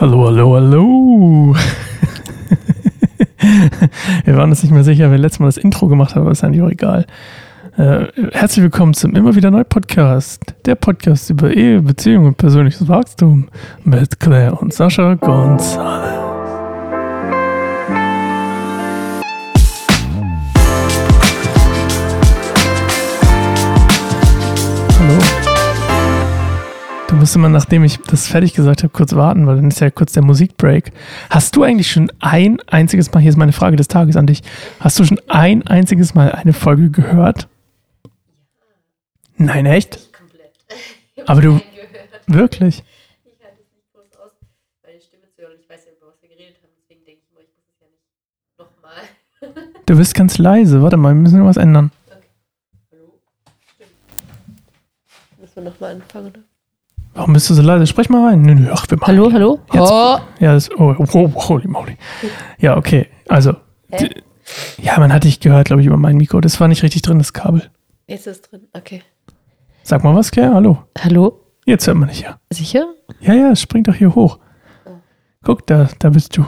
Hallo, hallo, hallo. wir waren uns nicht mehr sicher, wer letztes Mal das Intro gemacht hat, aber ist eigentlich auch egal. Äh, herzlich willkommen zum Immer wieder Neu Podcast. Der Podcast über Ehe, Beziehung und persönliches Wachstum mit Claire und Sascha Gonzalez. Du musst immer, nachdem ich das fertig gesagt habe, kurz warten, weil dann ist ja kurz der Musikbreak. Hast du eigentlich schon ein einziges Mal, hier ist meine Frage des Tages an dich, hast du schon ein einziges Mal eine Folge gehört? Nein, echt? komplett. Aber du-. Wirklich? Ich halte es nicht groß aus, meine Stimme zu hören. Ich weiß ja, über was wir geredet haben, deswegen denke ich immer, ich muss es ja nicht nochmal. Du bist ganz leise. Warte mal, wir müssen was ändern. Hallo? Stimmt. Müssen wir nochmal anfangen, oder? Warum bist du so leise? Sprech mal rein. Nö, nö, ach, wir machen. Hallo, hallo? Jetzt- Oh. Ja, das, oh, oh, holy moly. Ja, okay. Also, Hä? d- ja, man hat dich gehört, glaube ich, über mein Mikro. Das war nicht richtig drin, das Kabel. Jetzt ist es drin. Okay. Sag mal was, Claire. Hallo. Hallo? Jetzt hört man dich ja. Sicher? Ja, ja, es springt doch hier hoch. Guck, da, da bist du.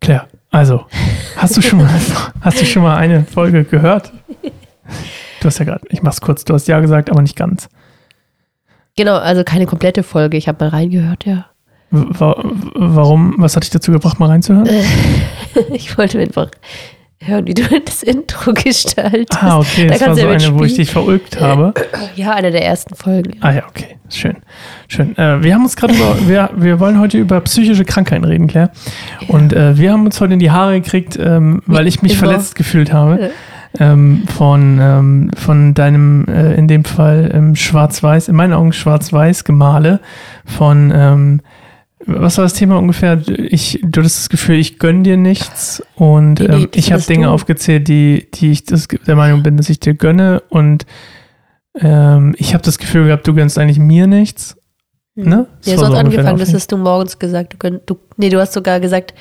Claire, also, hast du schon mal, hast du schon mal eine Folge gehört? Du hast ja gerade, ich mach's kurz, du hast ja gesagt, aber nicht ganz. Genau, also keine komplette Folge. Ich habe mal reingehört, ja. Warum, was hat dich dazu gebracht, mal reinzuhören? Ich wollte einfach hören, wie du das Intro gestaltest. Ah, okay, Da das war so ja eine, wo ich dich verulgt habe. Ja, einer der ersten Folgen. Ah ja, okay, schön. Schön. Äh, wir haben uns gerade über, wir, wir wollen heute über psychische Krankheiten reden, Claire. Und äh, wir haben uns heute in die Haare gekriegt, ähm, weil ich mich immer. verletzt gefühlt habe. Ähm, von, ähm, von deinem, äh, in dem Fall ähm, schwarz-weiß, in meinen Augen schwarz-weiß Gemale von, ähm, was war das Thema ungefähr? Ich, du hattest das Gefühl, ich gönn dir nichts und ähm, ich habe Dinge du. aufgezählt, die, die ich das, der Meinung bin, dass ich dir gönne und ähm, ich habe das Gefühl gehabt, du gönnst eigentlich mir nichts. Ne? Das Ja, war so so hat ungefähr angefangen, das hast du morgens gesagt. Du, gönn, du, nee, du hast sogar gesagt,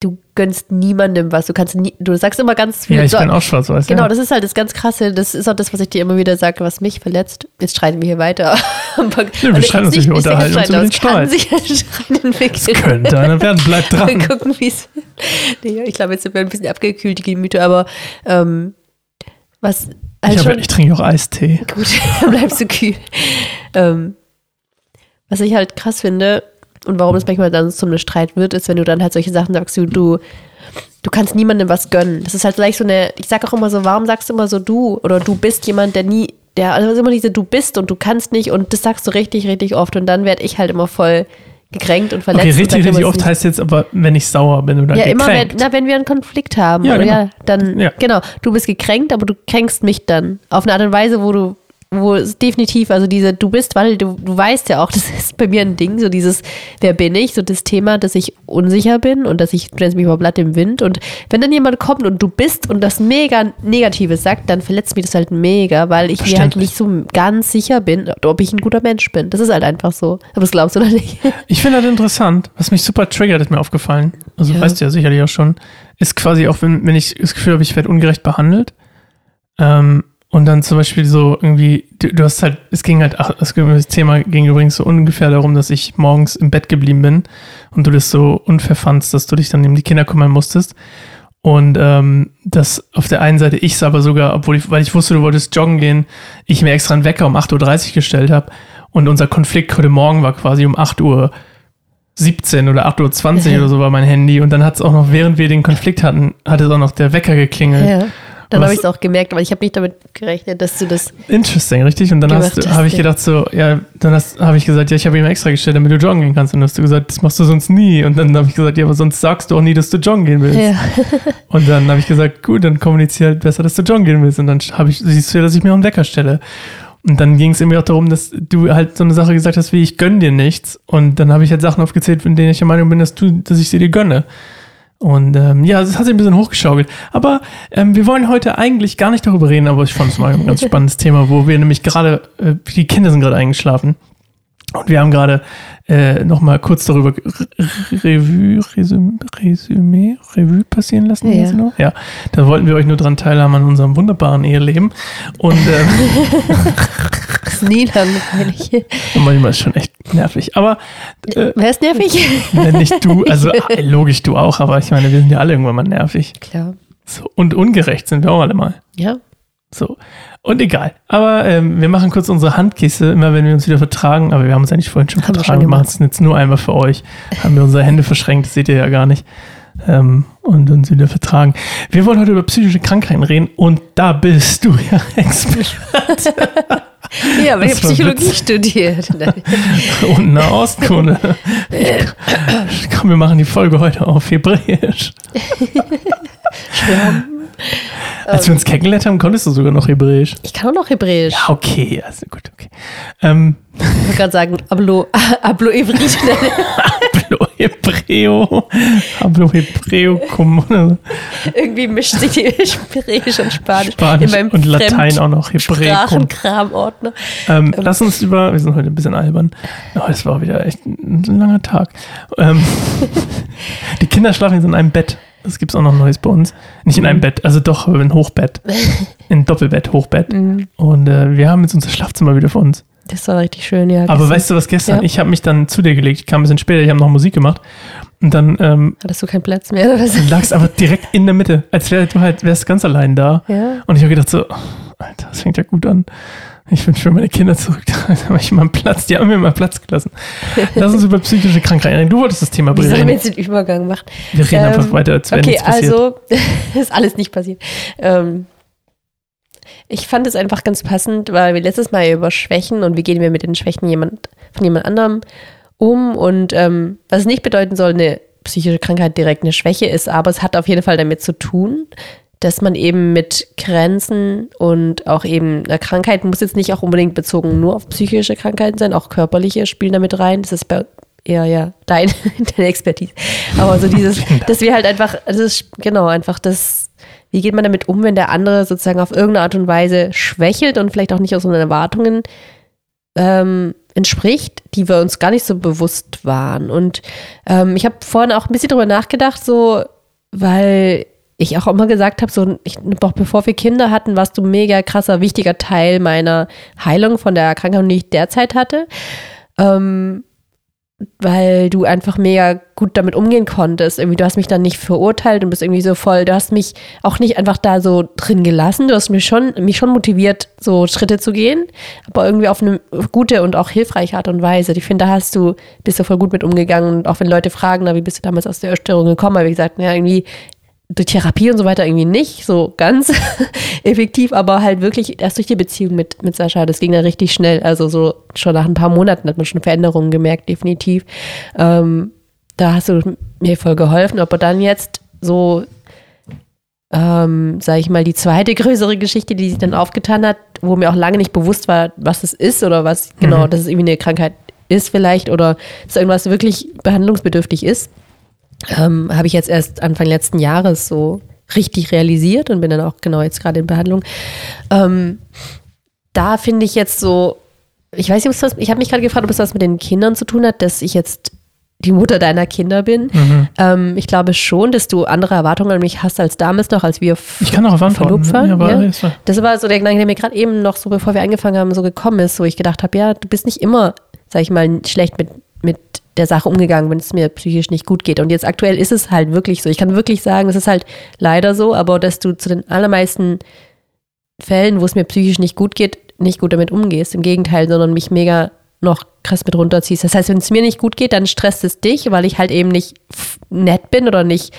du gönnst niemandem was. Du kannst nie, du sagst immer ganz viel. Ja, ich so, bin auch schwarz-weiß. genau, ja. das ist halt das ganz krasse. Das ist auch das, was ich dir immer wieder sage, was mich verletzt. Jetzt streiten wir hier weiter. Aber- wir und streiten uns nicht, wir unterhalten uns über den es Streit. entwickeln. Könnte einer werden, bleib Mal dran. gucken, wie es. Nee, ich glaube, jetzt sind wir ein bisschen abgekühlt, die Gemüter, aber ähm, was halt Ich, schon. hab, ich trinke auch Eistee. Gut, dann bleibst du kühl. Ähm, was ich halt krass finde und warum es manchmal dann zum Streit wird, ist, wenn du dann halt solche Sachen sagst, du, du, du kannst niemandem was gönnen. Das ist halt gleich so eine, ich sag auch immer so, warum sagst du immer so du oder du bist jemand, der nie, der, also immer diese du bist und du kannst nicht und das sagst du richtig, richtig oft und dann werde ich halt immer voll gekränkt und verletzt. Okay, richtig, immer, richtig oft heißt jetzt aber, wenn ich sauer bin oder ja, immer wenn, gekränkt. na, wenn wir einen Konflikt haben. Ja, oder genau. ja, dann, Ja. genau, du bist gekränkt, aber du kränkst mich dann. Auf eine Art und Weise, wo du, wo es definitiv, also diese, du bist, weil du, du weißt ja auch, das ist bei mir ein Ding, so dieses, wer bin ich, so das Thema, dass ich unsicher bin und dass ich, du nennst mich mal Blatt im Wind und wenn dann jemand kommt und du bist und das mega Negatives sagt, dann verletzt mich das halt mega, weil ich mir halt nicht so ganz sicher bin, ob ich ein guter Mensch bin. Das ist halt einfach so. Aber das glaubst du oder nicht? Ich finde das interessant, was mich super triggert, ist mir aufgefallen. Also Ja. weißt du ja sicherlich auch schon, ist quasi auch, wenn, wenn ich das Gefühl habe, ich werde ungerecht behandelt. Ähm, und dann zum Beispiel so irgendwie, du, du hast halt, es ging halt, ach, das, das Thema ging übrigens so ungefähr darum, dass ich morgens im Bett geblieben bin und du das so unfair fandst, dass du dich dann um die Kinder kümmern musstest. Und ähm, dass auf der einen Seite ich es aber sogar, obwohl ich, weil ich wusste, du wolltest joggen gehen, ich mir extra einen Wecker um 8.30 Uhr gestellt habe. Und unser Konflikt heute Morgen war quasi um 8 Uhr 17 oder 8.20 Uhr oder so war mein Handy. Und dann hat es auch noch, während wir den Konflikt hatten, hat es auch noch der Wecker geklingelt. Ja. Dann habe ich es auch gemerkt, aber ich habe nicht damit gerechnet, dass du das. Interesting, richtig? Und dann habe ich gedacht so, ja, dann habe ich gesagt, ja, ich habe ihm extra gestellt, damit du joggen gehen kannst. Und dann hast du gesagt, das machst du sonst nie. Und dann habe ich gesagt, ja, aber sonst sagst du auch nie, dass du joggen gehen willst. Ja. Und dann habe ich gesagt, gut, dann kommuniziere halt besser, dass du joggen gehen willst. Und dann habe ich, siehst du ja, dass ich mir auch einen Wecker stelle. Und dann ging es irgendwie auch darum, dass du halt so eine Sache gesagt hast, wie ich gönn dir nichts. Und dann habe ich halt Sachen aufgezählt, von denen ich der Meinung bin, dass du, dass ich sie dir gönne. Und ähm, ja, es hat sich ein bisschen hochgeschaukelt. Aber ähm, wir wollen heute eigentlich gar nicht darüber reden, aber ich fand es mal ein ganz spannendes Thema, wo wir nämlich gerade, äh, die Kinder sind gerade eingeschlafen. Und wir haben gerade äh, noch mal kurz darüber Re- Revue, Resümee, Resümee, Revue passieren lassen. Ja. noch? ja, da wollten wir euch nur dran teilhaben an unserem wunderbaren Eheleben. Und äh, Das ist nie langweilig. manchmal ist schon echt nervig. Aber äh, Wer ist nervig? nicht du, also äh, logisch du auch, aber ich meine, wir sind ja alle irgendwann mal nervig. Klar. So, und ungerecht sind wir auch alle mal. Ja. So. Und egal. Aber ähm, wir machen kurz unsere Handkisse, immer wenn wir uns wieder vertragen. Aber wir haben uns eigentlich vorhin schon Haben wir vertragen. schon Wir machen es jetzt nur einmal für euch. Haben wir unsere Hände verschränkt, seht ihr ja gar nicht. Ähm, und uns wieder vertragen. Wir wollen heute über psychische Krankheiten reden und da bist du ja Experte Ja, aber ich Psychologie witzig. studiert. und Nahostkunde. Komm, wir machen die Folge heute auf Hebräisch. Als wir uns kennengelernt haben, konntest du sogar noch Hebräisch. Ich kann auch noch Hebräisch. Ja, okay, also gut, okay. Ähm, Ich wollte gerade sagen, Ablo, Ablo Ivrit. Hablo Hebreo. Hablo Hebreocum. Irgendwie mischt sich die Hebräisch und Spanisch, Spanisch in meinem und Latein auch noch. Hebreocum. Sprachenkramordner. Ähm, lass uns über, wir sind heute ein bisschen albern. Oh, es war wieder echt ein, ein langer Tag. Ähm, die Kinder schlafen jetzt in einem Bett. Das gibt es auch noch Neues bei uns. Nicht in einem Bett, also doch aber in Hochbett. In Doppelbett, Hochbett. Und äh, wir haben jetzt unser Schlafzimmer wieder für uns. Das war richtig schön, ja. Aber weißt du was gestern? Ja. Ich habe mich dann zu dir gelegt. Ich kam ein bisschen später, ich habe noch Musik gemacht. Und dann ähm, Hattest du keinen Platz mehr oder was? lagst aber direkt in der Mitte, als wär, du halt wärst ganz allein da. Ja. Und ich habe gedacht so, oh, Alter, das fängt ja gut an. Ich wünsche mir meine Kinder zurück. Da habe ich mal einen Platz. Die haben mir mal Platz gelassen. Lass uns über psychische Krankheiten reden. Du wolltest das Thema Wie sollen wir jetzt den Übergang machen? Wir reden einfach Ähm, weiter, als wäre Okay, nichts passiert. also ist alles nicht passiert. Ähm, ich fand es einfach ganz passend, weil wir letztes Mal über Schwächen und wie gehen wir mit den Schwächen jemand, von jemand anderem um und ähm, was es nicht bedeuten soll, eine psychische Krankheit direkt eine Schwäche ist, aber es hat auf jeden Fall damit zu tun, dass man eben mit Grenzen und auch eben einer Krankheit muss jetzt nicht auch unbedingt bezogen nur auf psychische Krankheiten sein, auch körperliche spielen damit rein. Das ist bei eher ja dein, deine Expertise. Aber so dieses, dass wir halt einfach, das ist genau einfach das, wie geht man damit um, wenn der andere sozusagen auf irgendeine Art und Weise schwächelt und vielleicht auch nicht aus unseren Erwartungen ähm, entspricht, die wir uns gar nicht so bewusst waren. Und ähm, ich habe vorhin auch ein bisschen drüber nachgedacht, so, weil ich auch immer gesagt habe, so, ich, noch bevor wir Kinder hatten, warst du mega krasser, wichtiger Teil meiner Heilung von der Erkrankung, die ich derzeit hatte. Ähm, weil du einfach mega gut damit umgehen konntest. Irgendwie, du hast mich dann nicht verurteilt und bist irgendwie so voll, du hast mich auch nicht einfach da so drin gelassen. Du hast mich schon, mich schon motiviert, so Schritte zu gehen, aber irgendwie auf eine gute und auch hilfreiche Art und Weise. Ich finde, da hast du, bist du voll gut mit umgegangen. Und auch wenn Leute fragen, na, wie bist du damals aus der Essstörung gekommen, habe ich gesagt, ja, irgendwie durch Therapie und so weiter irgendwie nicht so ganz effektiv, aber halt wirklich erst durch die Beziehung mit, mit Sascha. Das ging dann richtig schnell. Also so schon nach ein paar Monaten hat man schon Veränderungen gemerkt, definitiv. Ähm, da hast du mir voll geholfen. Aber dann jetzt so, ähm, sage ich mal, die zweite größere Geschichte, die sich dann aufgetan hat, wo mir auch lange nicht bewusst war, was es ist oder was genau, dass es irgendwie eine Krankheit ist vielleicht oder dass irgendwas wirklich behandlungsbedürftig ist ähm, habe ich jetzt erst Anfang letzten Jahres so richtig realisiert und bin dann auch genau jetzt gerade in Behandlung. Ähm, da finde ich jetzt so, ich weiß nicht, das, ich habe mich gerade gefragt, ob es was mit den Kindern zu tun hat, dass ich jetzt die Mutter deiner Kinder bin. Mhm. Ähm, ich glaube schon, dass du andere Erwartungen an mich hast als damals noch, als wir Ich kann antworten. verlobt waren. Ja, aber ja. war- Das war so der Gedanke, der mir gerade eben noch so, bevor wir angefangen haben, so gekommen ist, wo ich gedacht habe, ja, du bist nicht immer, sag ich mal, schlecht mit, mit der Sache umgegangen, wenn es mir psychisch nicht gut geht. Und jetzt aktuell ist es halt wirklich so. Ich kann wirklich sagen, es ist halt leider so, aber dass du zu den allermeisten Fällen, wo es mir psychisch nicht gut geht, nicht gut damit umgehst. Im Gegenteil, sondern mich mega noch krass mit runterziehst. Das heißt, wenn es mir nicht gut geht, dann stresst es dich, weil ich halt eben nicht nett bin oder nicht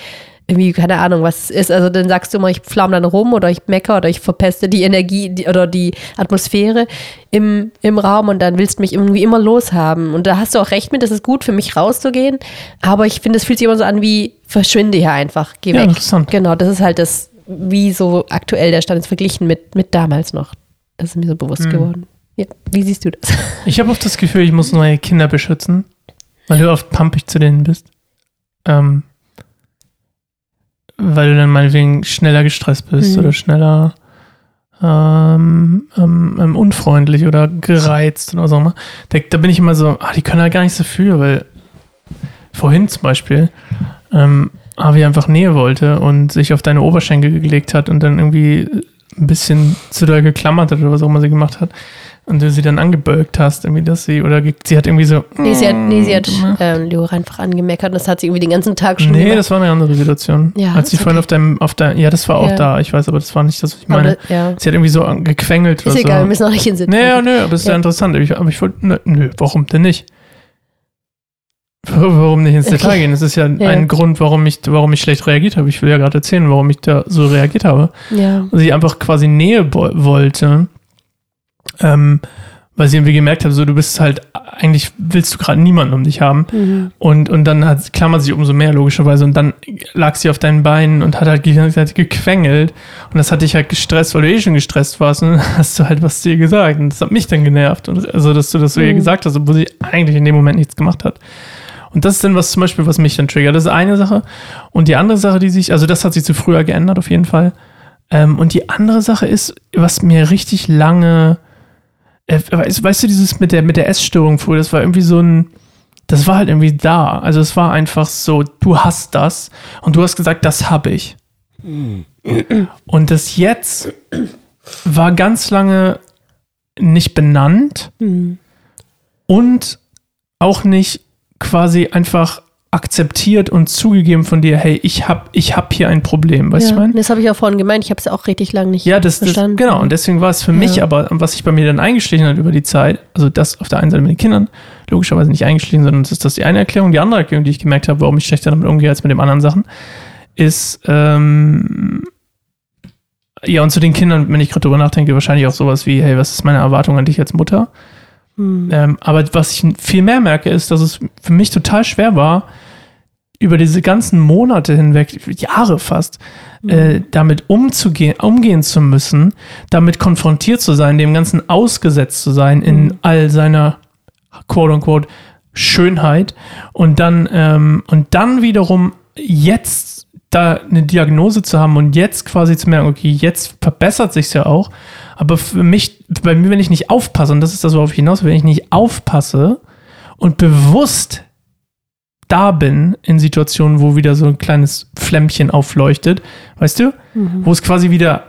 irgendwie, keine Ahnung, was es ist. Also dann sagst du immer, ich pflaum dann rum oder ich mecker oder ich verpeste die Energie die, oder die Atmosphäre im, im Raum und dann willst du mich irgendwie immer loshaben. Und da hast du auch recht mit, das ist gut für mich rauszugehen. Aber ich finde, es fühlt sich immer so an wie, verschwinde hier einfach, geh Ja, weg. interessant. Genau, das ist halt das, wie so aktuell der Stand ist verglichen mit, mit damals noch. Das ist mir so bewusst Mhm. geworden. Ja, wie siehst du das? Ich habe oft das Gefühl, ich muss neue Kinder beschützen, weil du oft pumpig zu denen bist. Ähm, weil du dann meinetwegen schneller gestresst bist Mhm. oder schneller ähm, ähm, ähm, unfreundlich oder gereizt oder so. Da, da bin ich immer so, ah, die können halt gar nichts dafür, weil vorhin zum Beispiel ähm, Avi einfach Nähe wollte und sich auf deine Oberschenkel gelegt hat und dann irgendwie ein bisschen zu doll geklammert hat oder was auch immer sie gemacht hat und du sie dann angebölkt hast, irgendwie, dass sie, oder sie hat irgendwie so. Nee, sie hat, nee, sie hat ähm, Leo einfach angemeckert und das hat sie irgendwie den ganzen Tag schon Nee, gemacht. das war eine andere Situation. Ja, Als sie okay. vorhin auf deinem, auf der, ja, das war auch ja. da, ich weiß, aber das war nicht das, was ich meine. Aber, ja. Sie hat irgendwie so gequengelt ist oder egal, so. wir müssen auch nicht hinsitzen. Nee, ja, nö, aber das ist ja, interessant. Ich, aber ich wollte, nö, nö, warum denn nicht? Warum nicht ins Detail okay. gehen? Das ist ja, ja, ein Grund, warum ich, warum ich schlecht reagiert habe. Ich will ja gerade erzählen, warum ich da so reagiert habe. Ja. Und sie einfach quasi Nähe wollte. Ähm, weil sie irgendwie gemerkt hat, so du bist halt, eigentlich willst du gerade niemanden um dich haben. Mhm. Und, und dann hat, klammert sie umso mehr, logischerweise. Und dann lag sie auf deinen Beinen und hat halt gequengelt. Und das hat dich halt gestresst, weil du eh schon gestresst warst. Und dann hast du halt was zu ihr gesagt. Und das hat mich dann genervt. Und also, dass du das so mhm. ihr gesagt hast, obwohl sie eigentlich in dem Moment nichts gemacht hat. Und das ist dann was zum Beispiel, was mich dann triggert. Das ist eine Sache. Und die andere Sache, die sich, also das hat sich zu früher geändert, auf jeden Fall. Ähm, und die andere Sache ist, was mir richtig lange äh, weißt, du, dieses mit der, mit der Essstörung früher, das war irgendwie so ein, das war halt irgendwie da. Also es war einfach so, du hast das und du hast gesagt, das habe ich. Und das jetzt war ganz lange nicht benannt mhm. und auch nicht quasi einfach akzeptiert und zugegeben von dir, hey, ich habe ich hab hier ein Problem, weißt du, ja, ich meine? Das habe ich auch vorhin gemeint, ich habe es auch richtig lange nicht ja, das, verstanden. Das, genau, und deswegen war es für ja. mich aber, was sich bei mir dann eingeschlichen hat über die Zeit, also das auf der einen Seite mit den Kindern, logischerweise nicht eingeschlichen, sondern das ist das die eine Erklärung. Die andere Erklärung, die ich gemerkt habe, warum ich schlechter damit umgehe als mit den anderen Sachen, ist, ähm, ja, und zu den Kindern, wenn ich gerade drüber nachdenke, wahrscheinlich auch sowas wie, hey, was ist meine Erwartung an dich als Mutter? Hm. Ähm, aber was ich viel mehr merke, ist, dass es für mich total schwer war, über diese ganzen Monate hinweg, Jahre fast, mhm. äh, damit umzugehen, umgehen zu müssen, damit konfrontiert zu sein, dem Ganzen ausgesetzt zu sein in mhm. all seiner quote unquote Schönheit und dann, ähm, und dann wiederum jetzt da eine Diagnose zu haben und jetzt quasi zu merken, okay, jetzt verbessert sich ja auch, aber für mich, bei mir, wenn ich nicht aufpasse, und das ist das, worauf ich hinaus will, wenn ich nicht aufpasse und bewusst da bin in Situationen, wo wieder so ein kleines Flämmchen aufleuchtet, weißt du? Mhm. Wo es quasi wieder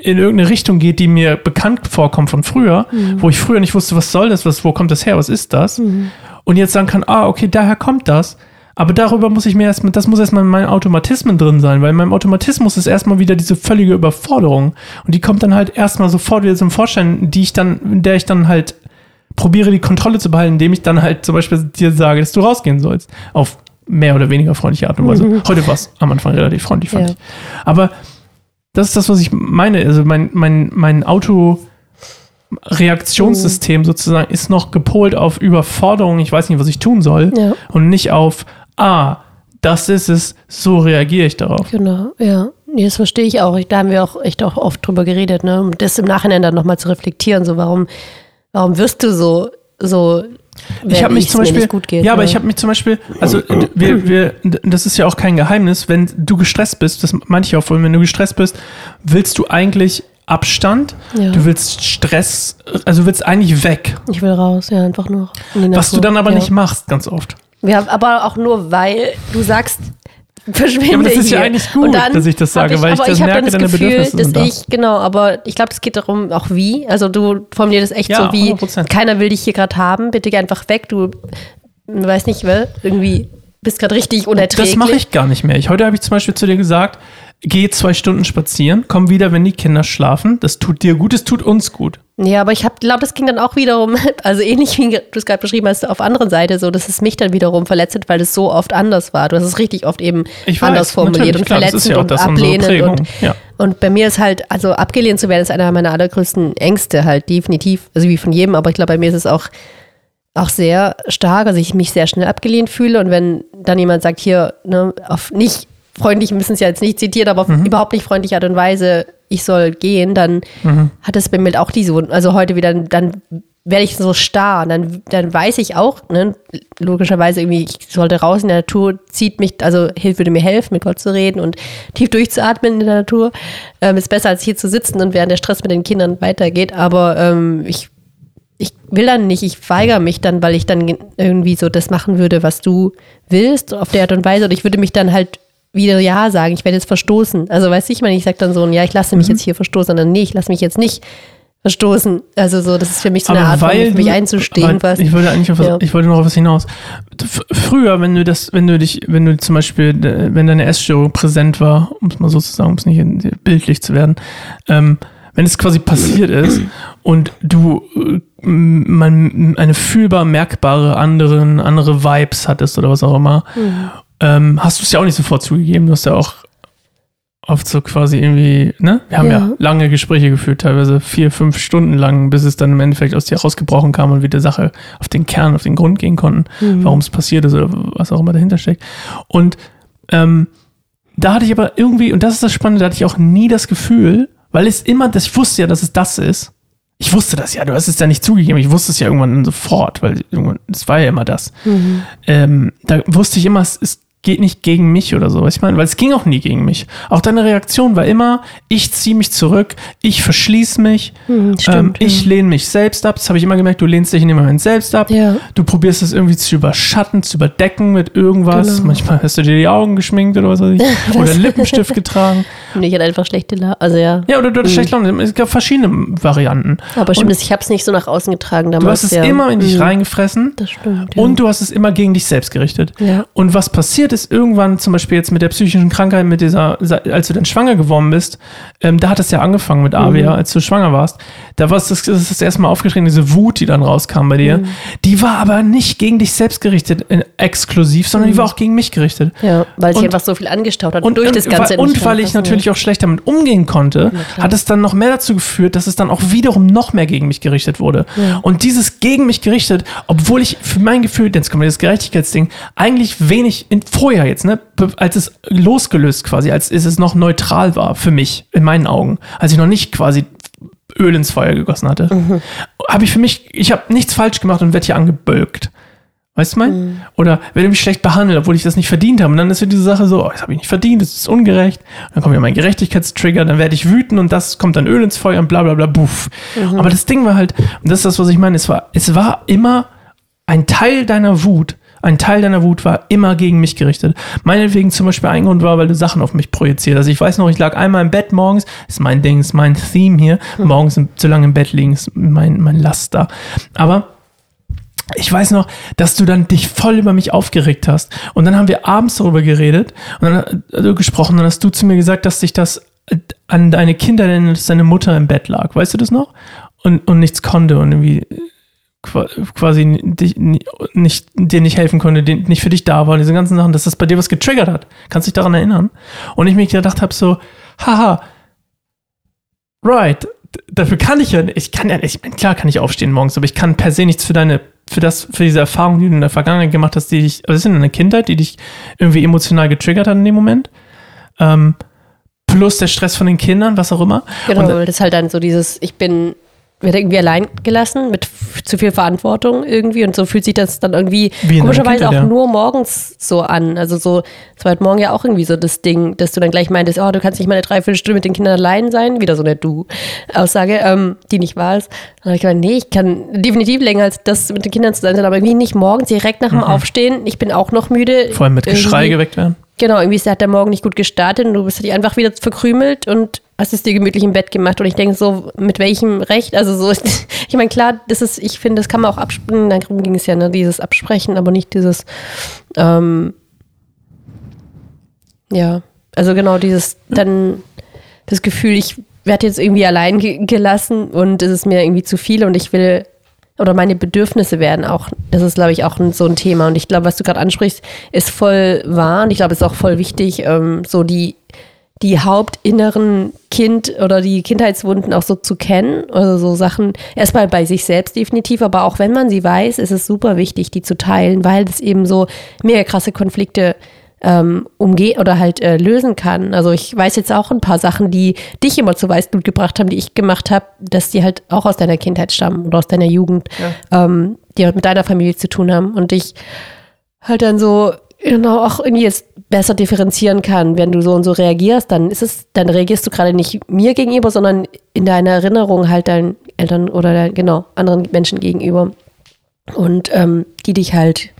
in irgendeine Richtung geht, die mir bekannt vorkommt von früher, mhm. wo ich früher nicht wusste, was soll das, was, wo kommt das her, was ist das? Mhm. Und jetzt sagen kann, ah, okay, daher kommt das. Aber darüber muss ich mir erstmal, das muss erstmal in meinen Automatismen drin sein, weil in meinem Automatismus ist erstmal wieder diese völlige Überforderung. Und die kommt dann halt erstmal sofort wieder zum Vorschein, die ich dann, in der ich dann halt probiere die Kontrolle zu behalten, indem ich dann halt zum Beispiel dir sage, dass du rausgehen sollst. Auf mehr oder weniger freundliche Art und Weise. Mhm. Heute war es am Anfang relativ freundlich, fand ja. ich. Aber das ist das, was ich meine. Also mein, mein, mein Auto. Reaktionssystem mhm. sozusagen ist noch gepolt auf Überforderung, ich weiß nicht, was ich tun soll, ja. und nicht auf, ah, das ist es, so reagiere ich darauf. Genau, ja. Nee, das verstehe ich auch. Da haben wir auch echt auch oft drüber geredet, ne? Um das im Nachhinein dann nochmal zu reflektieren, so warum Warum wirst du so, so ich habe mich zum Beispiel, geht, ja, aber ich habe mich zum Beispiel, also wir, wir, das ist ja auch kein Geheimnis, wenn du gestresst bist, das meine ich auch vorhin, wenn du gestresst bist, willst du eigentlich Abstand, ja. du willst Stress, also willst eigentlich weg. Ich will raus, ja, einfach nur. Was du dann aber ja. nicht machst, ganz oft. Ja, aber auch nur, weil du sagst, verschwinde ja, aber das ist ja eigentlich gut, dass ich das sage, ich, weil ich das ich merke, dann das Gefühl, dass da. ich, genau, aber ich glaube, es geht darum, auch wie. Also du formulierst echt ja, so wie, 100%. keiner will dich hier gerade haben, bitte geh einfach weg, du, weiß nicht, will, irgendwie bist gerade richtig unerträglich. Das mache ich gar nicht mehr. Ich, heute habe ich zum Beispiel zu dir gesagt, geh zwei Stunden spazieren, komm wieder, wenn die Kinder schlafen. Das tut dir gut, es tut uns gut. Ja, aber ich glaube, das ging dann auch wiederum, also ähnlich wie du es gerade beschrieben hast, auf anderen Seite so, dass es mich dann wiederum verletzt hat, weil es so oft anders war. Du hast es richtig oft eben weiß, anders formuliert und klar, verletzend ja und ablehnend. Und, ja. und bei mir ist halt, also abgelehnt zu werden, ist einer meiner allergrößten Ängste halt, definitiv. Also wie von jedem, aber ich glaube, bei mir ist es auch auch sehr stark, also ich mich sehr schnell abgelehnt fühle und wenn dann jemand sagt, hier, ne, auf nicht freundlich, müssen es ja jetzt nicht zitiert, aber auf mhm. überhaupt nicht freundliche Art und Weise, ich soll gehen, dann mhm. hat es bei mir auch diese, also heute wieder, dann werde ich so starr. Dann, dann weiß ich auch, ne, logischerweise irgendwie, ich sollte raus in der Natur, zieht mich, also hilft, würde mir helfen, mit Gott zu reden und tief durchzuatmen in der Natur. Ähm, ist besser als hier zu sitzen und während der Stress mit den Kindern weitergeht. Aber ähm, ich, ich will dann nicht, ich weigere mich dann, weil ich dann irgendwie so das machen würde, was du willst, auf der Art und Weise. Und ich würde mich dann halt wieder Ja sagen, ich werde jetzt verstoßen. Also weiß ich, meine, ich sage dann so, ja, ich lasse mich mhm. jetzt hier verstoßen, sondern nee, ich lasse mich jetzt nicht verstoßen. Also so, das ist für mich so eine Art, weil, für mich einzustehen. Was, ich wollte eigentlich auf was, ja. ich wollte noch auf was hinaus. Früher, wenn du das, wenn du dich, wenn du zum Beispiel, wenn deine Essstörung präsent war, um es mal so zu sagen, um es nicht bildlich zu werden, ähm, wenn es quasi passiert ist und du äh, man eine fühlbar merkbare anderen, andere Vibes hattest oder was auch immer, mhm. Ähm, hast du es ja auch nicht sofort zugegeben. Du hast ja auch oft so quasi irgendwie, ne? Wir haben ja. ja. lange Gespräche geführt, teilweise vier, fünf Stunden lang, bis es dann im Endeffekt aus dir rausgebrochen kam und wir der Sache auf den Kern, auf den Grund gehen konnten, mhm. warum es passiert ist oder was auch immer dahinter steckt. Und ähm, da hatte ich aber irgendwie, und das ist das Spannende, da hatte ich auch nie das Gefühl, weil es immer, das, ich wusste ja, dass es das ist. Ich wusste das ja, du hast es ja nicht zugegeben, ich wusste es ja irgendwann sofort, weil es war ja immer das. Mhm. Ähm, da wusste ich immer, es ist geht nicht gegen mich oder so. Was ich meine, weil es ging auch nie gegen mich. Auch deine Reaktion war immer, ich ziehe mich zurück, ich verschließe mich, hm, stimmt, ähm, ich ja. lehne mich selbst ab. Das habe ich immer gemerkt, du lehnst dich in dem Moment selbst ab. Ja. Du probierst es irgendwie zu überschatten, zu überdecken mit irgendwas. Genau. Manchmal hast du dir die Augen geschminkt oder was weiß ich. oder Lippenstift getragen. Nee, ich hatte einfach schlechte Laune. Also ja. Ja, oder du hattest mhm. schlechte Laune. Es gab verschiedene Varianten. Aber stimmt, ich habe es nicht so nach außen getragen damals. Du hast es ja. immer in dich mhm. reingefressen. Das stimmt. Und du hast es immer gegen dich selbst gerichtet. Und was passiert ist irgendwann, zum Beispiel jetzt mit der psychischen Krankheit, mit dieser, als du dann schwanger geworden bist, ähm, da hat es ja angefangen mit Avia, mhm. als du schwanger warst. Da war es das, das, das erste Mal aufgetreten, diese Wut, die dann rauskam bei dir. Mhm. Die war aber nicht gegen dich selbst gerichtet, äh, exklusiv, sondern mhm. die war auch gegen mich gerichtet. Ja, weil sich einfach so viel angestaut hat und, durch das Ganze. Und, und weil ich natürlich auch schlecht damit umgehen konnte, ja, hat es dann noch mehr dazu geführt, dass es dann auch wiederum noch mehr gegen mich gerichtet wurde. Ja. Und dieses gegen mich gerichtet, obwohl ich für mein Gefühl, jetzt kommt das Gerechtigkeitsding, eigentlich wenig in, vorher jetzt, ne, als es losgelöst quasi, als es noch neutral war für mich, in meinen Augen, als ich noch nicht quasi Öl ins Feuer gegossen hatte, mhm. habe ich für mich, ich habe nichts falsch gemacht und werde hier angebölkt. Weißt du mein? Mhm. Oder werde mich schlecht behandelt, obwohl ich das nicht verdient habe. Und dann ist ja diese Sache so, oh, das habe ich nicht verdient, das ist ungerecht. Dann kommt ja mein Gerechtigkeitstrigger, dann werde ich wütend und das kommt dann Öl ins Feuer und bla bla bla, buff. Mhm. Aber das Ding war halt, und das ist das, was ich meine, es war, es war immer ein Teil deiner Wut, ein Teil deiner Wut war immer gegen mich gerichtet. Meinetwegen zum Beispiel ein Grund war, weil du Sachen auf mich projiziert hast. Ich weiß noch, ich lag einmal im Bett morgens, ist mein Ding, ist mein Theme hier. Hm. Morgens zu lange im Bett liegen, ist mein, mein Laster. Aber ich weiß noch, dass du dann dich voll über mich aufgeregt hast. Und dann haben wir abends darüber geredet und dann äh, gesprochen. Dann hast du zu mir gesagt, dass sich das äh, an deine Kinder, dass deine Mutter im Bett lag. Weißt du das noch? Und, und nichts konnte und irgendwie quasi dich, nicht, dir nicht helfen konnte, nicht für dich da war, diese ganzen Sachen, dass das bei dir was getriggert hat. Kannst dich daran erinnern? Und ich mir gedacht habe so, haha, right, dafür kann ich ja, ich kann ja, ich, klar kann ich aufstehen morgens, aber ich kann per se nichts für deine, für das, für diese Erfahrung, die du in der Vergangenheit gemacht hast, die dich, was ist in deiner Kindheit, die dich irgendwie emotional getriggert hat in dem Moment. Ähm, plus der Stress von den Kindern, was auch immer. Genau, und, das ist halt dann so dieses, ich bin wird irgendwie allein gelassen mit zu viel Verantwortung irgendwie und so fühlt sich das dann irgendwie Wie komischerweise auch ja. nur morgens so an. Also so, es war heute Morgen ja auch irgendwie so das Ding, dass du dann gleich meintest, oh, du kannst nicht mal eine Dreiviertelstunde mit den Kindern allein sein. Wieder so eine Du-Aussage, ähm, die nicht wahr ist. Dann habe ich gemeint, nee, ich kann definitiv länger als das mit den Kindern zu sein, aber irgendwie nicht morgens direkt nach dem mhm. Aufstehen. Ich bin auch noch müde. Vor allem mit Geschrei geweckt werden. Genau, irgendwie hat der Morgen nicht gut gestartet und du bist halt einfach wieder verkrümelt und hast es dir gemütlich im Bett gemacht. Und ich denke so, mit welchem Recht? Also so, ich meine, klar, das ist, ich finde, das kann man auch absprechen. Darum ging es ja, ne, dieses Absprechen, aber nicht dieses, ähm, ja, also genau dieses, dann das Gefühl, ich werde jetzt irgendwie allein ge gelassen und es ist mir irgendwie zu viel und ich will oder meine Bedürfnisse werden auch, das ist, glaube ich, auch so ein Thema. Und ich glaube, was du gerade ansprichst, ist voll wahr. Und ich glaube, es ist auch voll wichtig, ähm, so die, die hauptinneren Kind- oder die Kindheitswunden auch so zu kennen. Also so Sachen, erstmal bei sich selbst definitiv, aber auch wenn man sie weiß, ist es super wichtig, die zu teilen, weil es eben so mega krasse Konflikte ähm, umgehen oder halt äh, lösen kann. Also ich weiß jetzt auch ein paar Sachen, die dich immer zu Weißblut gebracht haben, die ich gemacht habe, dass die halt auch aus deiner Kindheit stammen oder aus deiner Jugend, ja. ähm, die halt mit deiner Familie zu tun haben. Und ich halt dann so genau auch irgendwie jetzt besser differenzieren kann. Wenn du so und so reagierst, dann ist es, dann reagierst du gerade nicht mir gegenüber, sondern in deiner Erinnerung halt deinen Eltern oder genau anderen Menschen gegenüber. Und ähm, die dich halt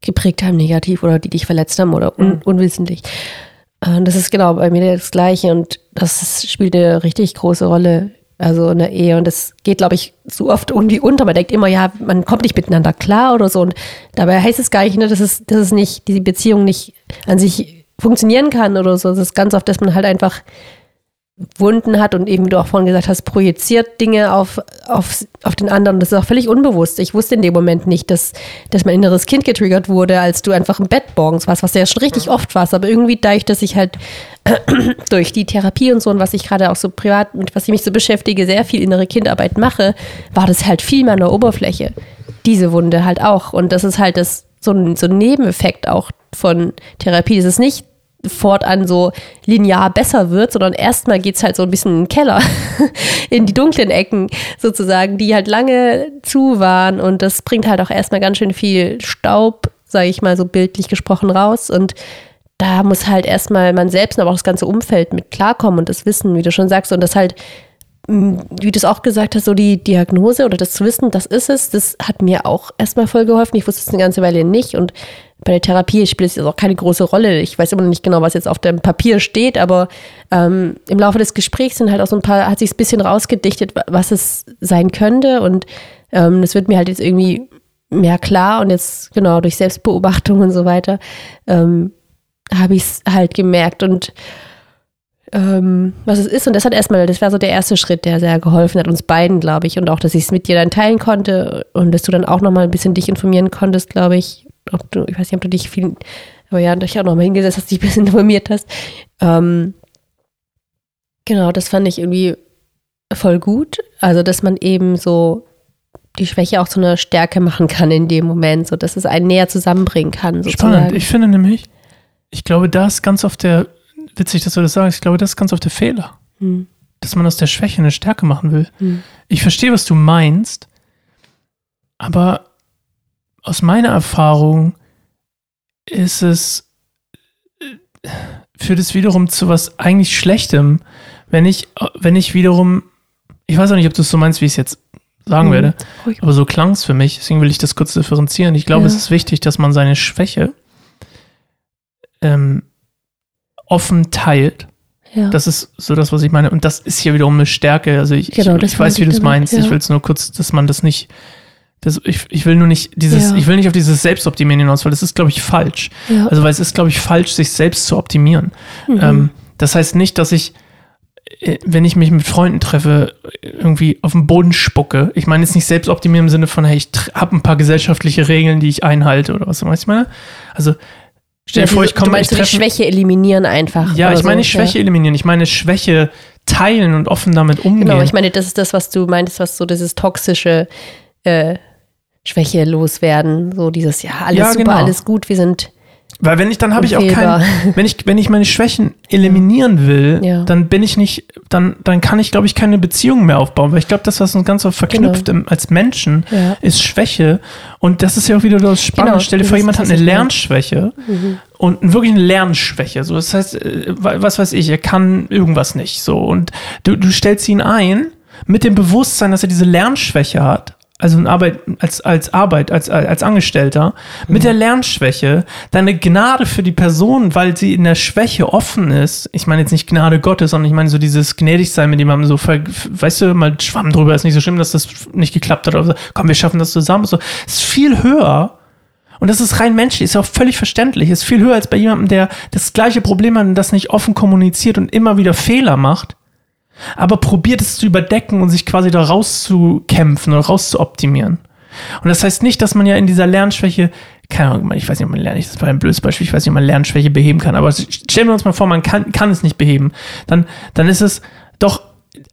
geprägt haben, negativ oder die dich verletzt haben oder un mhm. unwissentlich. Und das ist genau bei mir das Gleiche und das spielt eine richtig große Rolle also in der Ehe. Und das geht, glaube ich, so oft irgendwie unter. Man denkt immer, ja, man kommt nicht miteinander klar oder so. Und dabei heißt es gar nicht, ne, dass es, dass es nicht, die Beziehung nicht an sich funktionieren kann oder so. Das ist ganz oft, dass man halt einfach Wunden hat und eben, wie du auch vorhin gesagt hast, projiziert Dinge auf, auf, auf den anderen. Das ist auch völlig unbewusst. Ich wusste in dem Moment nicht, dass, dass mein inneres Kind getriggert wurde, als du einfach im Bett morgens warst, was ja schon richtig oft warst. Aber irgendwie dadurch, dass ich halt durch die Therapie und so und was ich gerade auch so privat, mit was ich mich so beschäftige, sehr viel innere Kindarbeit mache, war das halt viel mehr an der Oberfläche. Diese Wunde halt auch. Und das ist halt das, so ein, so ein Nebeneffekt auch von Therapie. Das ist nicht fortan so linear besser wird, sondern erstmal geht es halt so ein bisschen in den Keller, in die dunklen Ecken sozusagen, die halt lange zu waren. Und das bringt halt auch erstmal ganz schön viel Staub, sage ich mal so bildlich gesprochen, raus. Und da muss halt erstmal man selbst, aber auch das ganze Umfeld mit klarkommen und das Wissen, wie du schon sagst, und das halt wie du es auch gesagt hast, so die Diagnose oder das zu wissen, das ist es, das hat mir auch erstmal voll geholfen. Ich wusste es eine ganze Weile nicht und bei der Therapie spielt es jetzt auch keine große Rolle. Ich weiß immer noch nicht genau, was jetzt auf dem Papier steht, aber ähm, im Laufe des Gesprächs sind halt auch so ein paar, hat sich ein bisschen rausgedichtet, was es sein könnte und ähm, das wird mir halt jetzt irgendwie mehr klar und jetzt genau durch Selbstbeobachtung und so weiter ähm, habe ich es halt gemerkt und ähm, was es ist. Und das hat erstmal, das war so der erste Schritt, der sehr geholfen hat, uns beiden, glaube ich. Und auch, dass ich es mit dir dann teilen konnte und dass du dann auch nochmal ein bisschen dich informieren konntest, glaube ich. Ob du, ich weiß nicht, ob du dich viel, aber ja, dich auch nochmal hingesetzt hast, dich ein bisschen informiert hast. Ähm, genau, das fand ich irgendwie voll gut. Also, dass man eben so die Schwäche auch zu einer Stärke machen kann in dem Moment, so dass es einen näher zusammenbringen kann. Sozusagen. Spannend. Ich finde nämlich, ich glaube, da ist ganz oft der witzig, dass du das sagst. Ich glaube, das ist ganz oft der Fehler. Hm. Dass man aus der Schwäche eine Stärke machen will. Hm. Ich verstehe, was du meinst, aber aus meiner Erfahrung ist es, äh, führt es wiederum zu was eigentlich Schlechtem, wenn ich, wenn ich wiederum, ich weiß auch nicht, ob du es so meinst, wie ich es jetzt sagen mhm. werde, aber so klang es für mich, deswegen will ich das kurz differenzieren. Ich glaube, ja. es ist wichtig, dass man seine Schwäche ähm, offen teilt. Ja. Das ist so das, was ich meine. Und das ist hier wiederum eine Stärke. Also ich, genau, ich, ich weiß, wie du es meinst. Ja. Ich will es nur kurz, dass man das nicht. Das, ich, ich will nur nicht dieses, ja. ich will nicht auf dieses Selbstoptimieren hinaus, weil das ist, glaube ich, falsch. Ja. Also, weil es ist, glaube ich, falsch, sich selbst zu optimieren. Mhm. Ähm, das heißt nicht, dass ich, äh, wenn ich mich mit Freunden treffe, irgendwie auf den Boden spucke. Ich meine jetzt nicht selbst optimieren im Sinne von, hey, ich habe ein paar gesellschaftliche Regeln, die ich einhalte oder was weiß ich meine. Also Stell dir ja, vor, ich komme. Du meinst ich treffen, die Schwäche eliminieren einfach. Ja, ich meine so. Schwäche ja. eliminieren. Ich meine Schwäche teilen und offen damit umgehen. Genau, ich meine, das ist das, was du meintest, was so dieses toxische äh, Schwäche loswerden. So dieses, ja, alles ja, super, genau. alles gut, wir sind weil wenn ich, dann habe ich auch keinen, wenn ich, wenn ich meine Schwächen eliminieren will, ja. dann bin ich nicht, dann, dann kann ich, glaube ich, keine Beziehung mehr aufbauen. Weil ich glaube, das, was uns ganz oft verknüpft genau. im, als Menschen, ja. ist Schwäche. Und das ist ja auch wieder das Spannende. Genau. Stell dir vor, jemand hat eine Lernschwäche mhm. und wirklich eine Lernschwäche. So, das heißt, äh, was weiß ich, er kann irgendwas nicht. So, und du, du stellst ihn ein mit dem Bewusstsein, dass er diese Lernschwäche hat also Arbeit, als, als Arbeit, als, als Angestellter, mhm. mit der Lernschwäche, deine Gnade für die Person, weil sie in der Schwäche offen ist. Ich meine jetzt nicht Gnade Gottes, sondern ich meine so dieses Gnädigsein, mit dem man so, weißt du, mal schwamm drüber, ist nicht so schlimm, dass das nicht geklappt hat. Oder so. Komm, wir schaffen das zusammen. So, ist viel höher. Und das ist rein menschlich, ist auch völlig verständlich. Ist viel höher als bei jemandem, der das gleiche Problem hat und das nicht offen kommuniziert und immer wieder Fehler macht aber probiert es zu überdecken und sich quasi da rauszukämpfen oder rauszuoptimieren. Und das heißt nicht, dass man ja in dieser Lernschwäche, keine Ahnung, ich weiß nicht, ob man lernt, das war ein blödes Beispiel, ich weiß nicht, ob man Lernschwäche beheben kann, aber stellen wir uns mal vor, man kann, kann es nicht beheben. Dann, dann ist es doch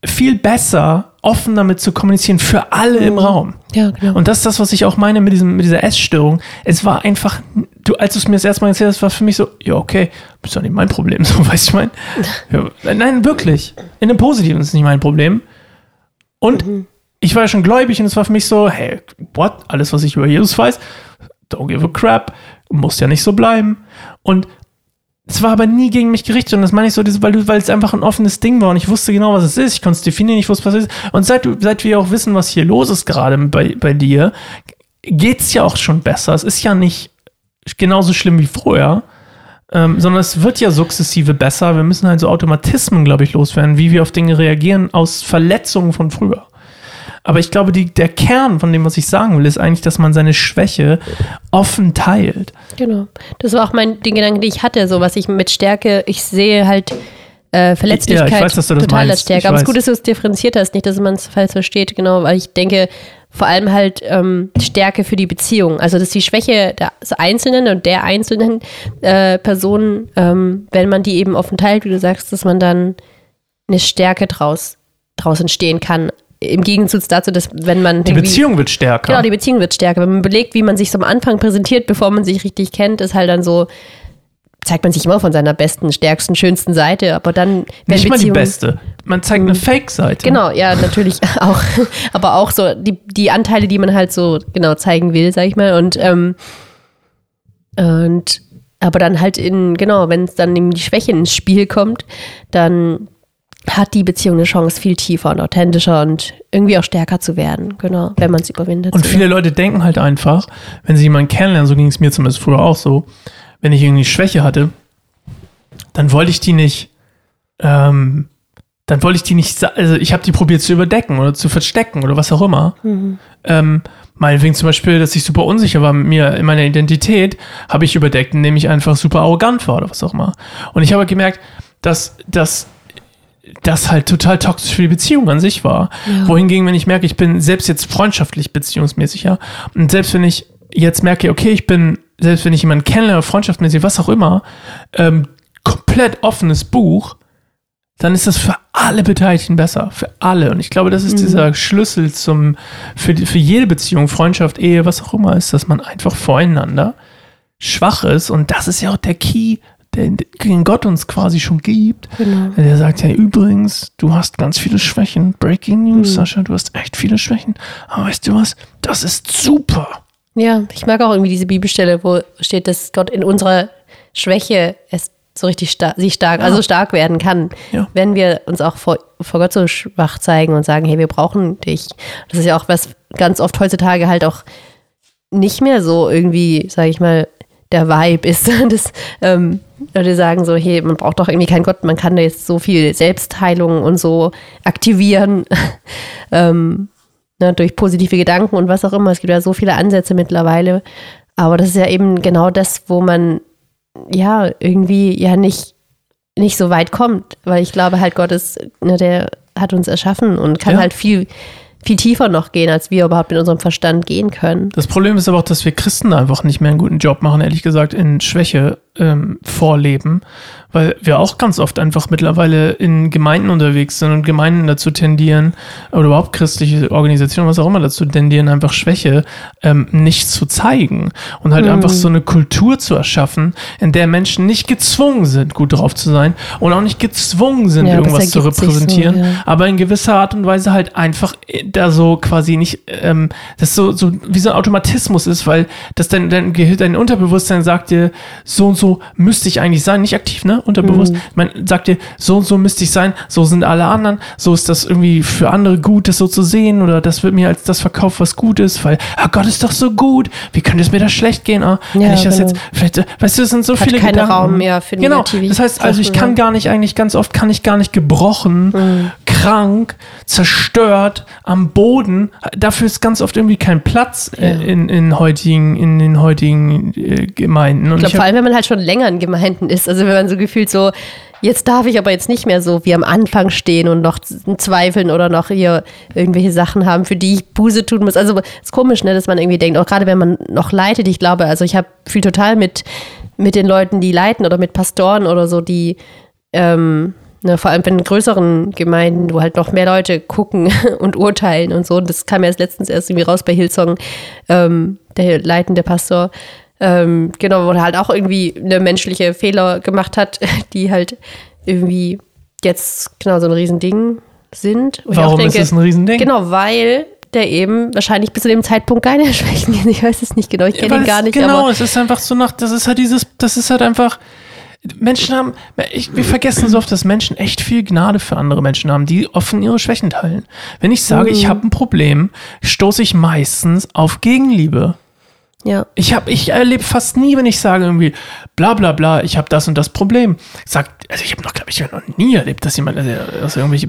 viel besser, offen damit zu kommunizieren für alle im mhm. Raum. Ja, genau. Und das ist das, was ich auch meine mit, diesem, mit dieser Essstörung. Es war einfach du, als du es mir das erste Mal erzählt hast, war für mich so, ja, okay, ist doch nicht mein Problem, so, weißt du, ich mein? Ja, nein, wirklich. In dem Positiven ist es nicht mein Problem. Und ich war ja schon gläubig und es war für mich so, hey, what? Alles, was ich über Jesus weiß, don't give a crap, muss ja nicht so bleiben. Und es war aber nie gegen mich gerichtet und das meine ich so, weil, weil es einfach ein offenes Ding war und ich wusste genau, was es ist. Ich konnte es definieren, ich wusste, was es ist. Und seit, seit wir auch wissen, was hier los ist gerade bei, bei dir, geht es ja auch schon besser. Es ist ja nicht genauso schlimm wie vorher, ähm, sondern es wird ja sukzessive besser. Wir müssen halt so Automatismen, glaube ich, loswerden, wie wir auf Dinge reagieren aus Verletzungen von früher. Aber ich glaube, die, der Kern von dem, was ich sagen will, ist eigentlich, dass man seine Schwäche offen teilt. Genau. Das war auch mein den Gedanke, den ich hatte, so was ich mit Stärke, ich sehe halt äh, Verletzlichkeit Ja, ich weiß, dass du das total als meinst. Stärke. Ich Aber es ist gut, dass du es differenziert hast, nicht, dass man es falsch versteht, genau, weil ich denke, vor allem halt ähm, Stärke für die Beziehung. Also dass die Schwäche des Einzelnen und der einzelnen äh, Person, ähm, wenn man die eben offen teilt, wie du sagst, dass man dann eine Stärke draus, draus entstehen kann. Im Gegensatz dazu, dass wenn man Die Beziehung wird stärker. Genau, die Beziehung wird stärker. Wenn man belegt, wie man sich so am Anfang präsentiert, bevor man sich richtig kennt, ist halt dann so, zeigt man sich immer von seiner besten, stärksten, schönsten Seite, aber dann, wenn nicht mal die Beziehung- beste. Man zeigt eine Fake-Seite. Genau, ja, natürlich auch, aber auch so die, die Anteile, die man halt so genau zeigen will, sag ich mal. Und, ähm, und aber dann halt in, genau, wenn es dann in die Schwäche ins Spiel kommt, dann hat die Beziehung eine Chance, viel tiefer und authentischer und irgendwie auch stärker zu werden, genau, wenn man es überwindet. Und viele Leute denken halt einfach, wenn sie jemanden kennenlernen, so ging es mir zumindest früher auch so, wenn ich irgendwie Schwäche hatte, dann wollte ich die nicht, ähm, dann wollte ich die nicht, also ich habe die probiert zu überdecken oder zu verstecken oder was auch immer. Ähm, meinetwegen zum Beispiel, dass ich super unsicher war mit mir in meiner Identität, habe ich überdeckt, indem ich einfach super arrogant war oder was auch immer. Und ich habe gemerkt, dass, dass das halt total toxisch für die Beziehung an sich war. Wohingegen, wenn ich merke, ich bin selbst jetzt freundschaftlich beziehungsmäßig, ja, und selbst wenn ich jetzt merke, okay, ich bin, selbst wenn ich jemanden kennenlerne, freundschaftsmäßig, was auch immer, ähm, komplett offenes Buch, dann ist das für alle Beteiligten besser. Für alle. Und ich glaube, das ist dieser Schlüssel zum, für, für jede Beziehung, Freundschaft, Ehe, was auch immer ist, dass man einfach voreinander schwach ist. Und das ist ja auch der Key, den, den Gott uns quasi schon gibt. Genau. Der sagt ja übrigens, du hast ganz viele Schwächen. Breaking News, Mhm. Sascha, du hast echt viele Schwächen. Aber weißt du was? Das ist super. Ja, ich mag auch irgendwie diese Bibelstelle, wo steht, dass Gott in unserer Schwäche es so richtig stark, sie stark, also stark werden kann, Ja. wenn wir uns auch vor, vor Gott so schwach zeigen und sagen, hey, wir brauchen dich. Das ist ja auch was ganz oft heutzutage halt auch nicht mehr so irgendwie, sage ich mal, der Vibe ist, dass ähm, Leute sagen so, hey, man braucht doch irgendwie keinen Gott, man kann da jetzt so viel Selbstheilung und so aktivieren. ähm, ne, durch positive Gedanken und was auch immer. Es gibt ja so viele Ansätze mittlerweile. Aber das ist ja eben genau das, wo man ja irgendwie ja nicht, nicht so weit kommt. Weil ich glaube halt, Gott ist, ne, der hat uns erschaffen und kann Ja. halt viel, viel tiefer noch gehen, als wir überhaupt in unserem Verstand gehen können. Das Problem ist aber auch, dass wir Christen einfach nicht mehr einen guten Job machen, ehrlich gesagt, in Schwäche ähm, vorleben, weil wir auch ganz oft einfach mittlerweile in Gemeinden unterwegs sind und Gemeinden dazu tendieren, oder überhaupt christliche Organisationen, was auch immer dazu tendieren, einfach Schwäche ähm, nicht zu zeigen und halt einfach so eine Kultur zu erschaffen, in der Menschen nicht gezwungen sind, gut drauf zu sein und auch nicht gezwungen sind, Ja, irgendwas zu sich so, repräsentieren, ja. aber in gewisser Art und Weise halt einfach äh, da so quasi nicht, ähm, das so, so wie so ein Automatismus ist, weil das dein, dein Gehirn, dein Unterbewusstsein sagt dir, so und so müsste ich eigentlich sein, nicht aktiv, ne? Unterbewusst. Man sagt dir, so und so müsste ich sein, so sind alle anderen, so ist das irgendwie für andere gut, das so zu sehen oder das wird mir als das verkauft, was gut ist, weil, ah Gott ist doch so gut, wie könnte es mir da schlecht gehen? Ah, wenn Ja, ich das genau. jetzt, vielleicht, äh, weißt du, es sind so Hat viele keinen Gedanken. Raum mehr für Genau, das heißt also, ich kann ja. gar nicht eigentlich, ganz oft kann ich gar nicht gebrochen, Mhm. krank, zerstört, am Boden. Dafür ist ganz oft irgendwie kein Platz äh, in, in heutigen, in den heutigen äh, Gemeinden. Und Ich glaube, vor allem, wenn man halt schon länger in Gemeinden ist. Also wenn man so gefühlt so, jetzt darf ich aber jetzt nicht mehr so wie am Anfang stehen und noch zweifeln oder noch hier irgendwelche Sachen haben, für die ich Buße tun muss. Also ist komisch, ne, dass man irgendwie denkt, auch gerade wenn man noch leitet, ich glaube, also ich habe viel total mit, mit den Leuten, die leiten oder mit Pastoren oder so, die ähm, ne, vor allem in größeren Gemeinden, wo halt noch mehr Leute gucken und urteilen und so. Das kam erst letztens erst irgendwie raus bei Hillsong, ähm, der leitende Pastor. Ähm, genau, wo er halt auch irgendwie eine menschliche Fehler gemacht hat, die halt irgendwie jetzt genau so ein Riesending sind. Auch Warum denke, ist das ein Riesending? Genau, weil der eben wahrscheinlich bis zu dem Zeitpunkt keine Schwächen kennt. Ich weiß es nicht genau, ich kenne weil ihn gar es- nicht. Genau, es ist einfach so nach, das ist halt dieses, das ist halt einfach, Menschen haben, ich, wir vergessen so oft, dass Menschen echt viel Gnade für andere Menschen haben, die offen ihre Schwächen teilen. Wenn ich sage, Mhm. ich habe ein Problem, stoße ich meistens auf Gegenliebe. ja. Ich habe, ich erlebe fast nie, wenn ich sage irgendwie, bla bla bla, ich habe das und das Problem. Sagt, also ich habe noch, glaube ich, noch nie erlebt, dass jemand, also, dass irgendwelche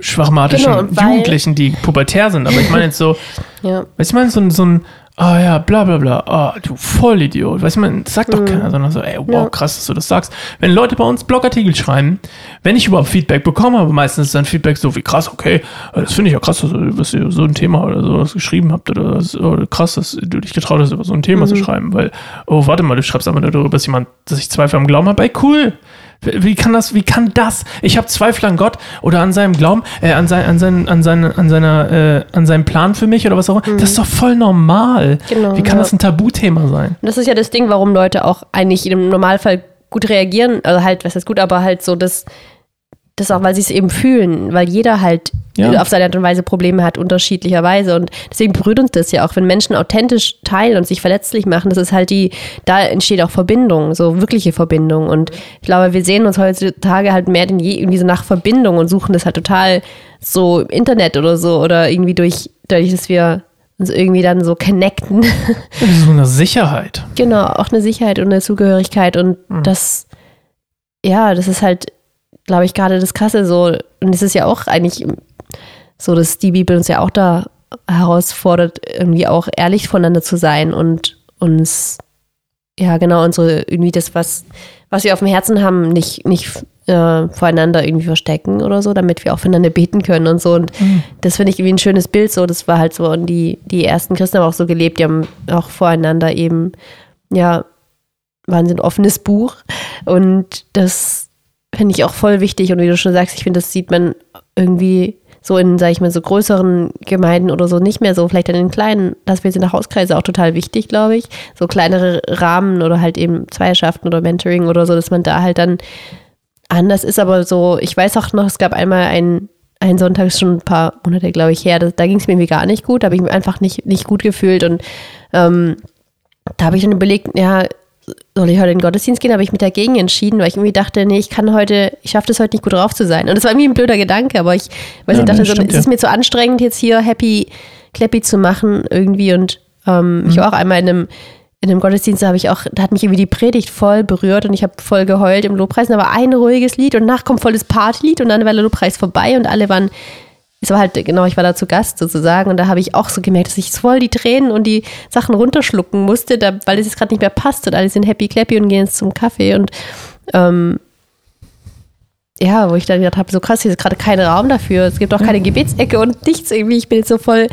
schwachmatischen Genau, Jugendlichen, die pubertär sind, aber ich meine jetzt so, Ja. Weißt du, ich meine, so so ein, ah ja, bla bla bla, ah, du Vollidiot. Weißt du, man sagt doch keiner, sondern so, ey, wow, Mhm. Ja. krass, dass du das sagst. Wenn Leute bei uns Blogartikel schreiben, wenn ich überhaupt Feedback bekomme, aber meistens ist dann Feedback so wie krass, okay, äh, das finde ich ja krass, dass, ihr- so ein Thema oder sowas geschrieben habt oder das, oder krass, dass du dich getraut hast, über so ein Thema Mhm. zu schreiben, weil, oh, warte mal, du schreibst aber nur darüber, dass jemand, dass ich Zweifel am Glauben habe, ey, cool. Wie kann das, wie kann das? Ich habe Zweifel an Gott oder an seinem Glauben, äh, an, sein, an, seinen, an, seine, an, seiner, äh, an seinem Plan für mich oder was auch immer. Das ist doch voll normal. Genau, wie kann ja. das ein Tabuthema sein? Und das ist ja das Ding, warum Leute auch eigentlich im Normalfall gut reagieren. Also halt, was heißt gut, aber halt so das, das auch, weil sie es eben fühlen, weil jeder halt Ja. auf seine Art und Weise Probleme hat, unterschiedlicherweise. Und deswegen berührt uns das ja auch, wenn Menschen authentisch teilen und sich verletzlich machen, das ist halt die, da entsteht auch Verbindung, so wirkliche Verbindung. Und ich glaube, wir sehen uns heutzutage halt mehr denn je irgendwie so nach Verbindung und suchen das halt total so im Internet oder so oder irgendwie durch, dadurch, dass wir uns irgendwie dann so connecten. Das ist so eine Sicherheit. Genau, auch eine Sicherheit und eine Zugehörigkeit und das, ja, das ist halt, glaube ich, gerade das Krasse so. Und es ist ja auch eigentlich so, dass die Bibel uns ja auch da herausfordert, irgendwie auch ehrlich voneinander zu sein und uns, ja, genau, unsere, irgendwie das, was, was wir auf dem Herzen haben, nicht, nicht äh, voreinander irgendwie verstecken oder so, damit wir auch füreinander beten können und so. Und das finde ich irgendwie ein schönes Bild so. Das war halt so, und die, die ersten Christen haben auch so gelebt, die haben auch voreinander eben, ja, waren so ein offenes Buch. Und das finde ich auch voll wichtig. Und wie du schon sagst, ich finde, das sieht man irgendwie so in, sag ich mal, so größeren Gemeinden oder so nicht mehr so, vielleicht in den kleinen, das wird in der Hauskreise auch total wichtig, glaube ich. So kleinere Rahmen oder halt eben Zweierschaften oder Mentoring oder so, dass man da halt dann anders ist. Aber so, ich weiß auch noch, es gab einmal einen, einen Sonntag, schon ein paar Monate, glaube ich, her, da, da ging es mir irgendwie gar nicht gut, da habe ich mich einfach nicht, nicht gut gefühlt und ähm, da habe ich dann überlegt, ja, soll ich heute in den Gottesdienst gehen? Habe ich mich dagegen entschieden, weil ich irgendwie dachte, nee, ich kann heute, ich schaffe das heute nicht gut drauf zu sein. Und das war irgendwie ein blöder Gedanke, aber ich weiß Ja, nicht, dachte so, stimmt, es ja. ist mir zu anstrengend, jetzt hier happy, clappy zu machen irgendwie. Und ähm, Mhm. ich war auch einmal in einem, in einem Gottesdienst, da habe ich auch, da hat mich irgendwie die Predigt voll berührt und ich habe voll geheult im Lobpreis. Und da war ein ruhiges Lied und danach kommt voll das Partylied und dann war der Lobpreis vorbei und alle waren es war halt, genau, ich war da zu Gast sozusagen und da habe ich auch so gemerkt, dass ich voll die Tränen und die Sachen runterschlucken musste, da, weil es jetzt gerade nicht mehr passt und alle sind happy clappy und gehen jetzt zum Kaffee und ähm, ja, wo ich dann gedacht habe, so krass, hier ist gerade kein Raum dafür, es gibt auch keine Gebetsecke und nichts irgendwie, ich bin jetzt so voll,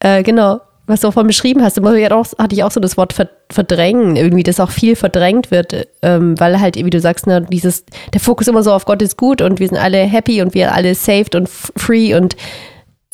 äh, genau, was du auch von beschrieben hast, hatte ich auch so das Wort ver verdrängen, irgendwie, dass auch viel verdrängt wird, ähm, weil halt, wie du sagst, ne, dieses, der Fokus immer so auf Gott ist gut und wir sind alle happy und wir alle saved und free und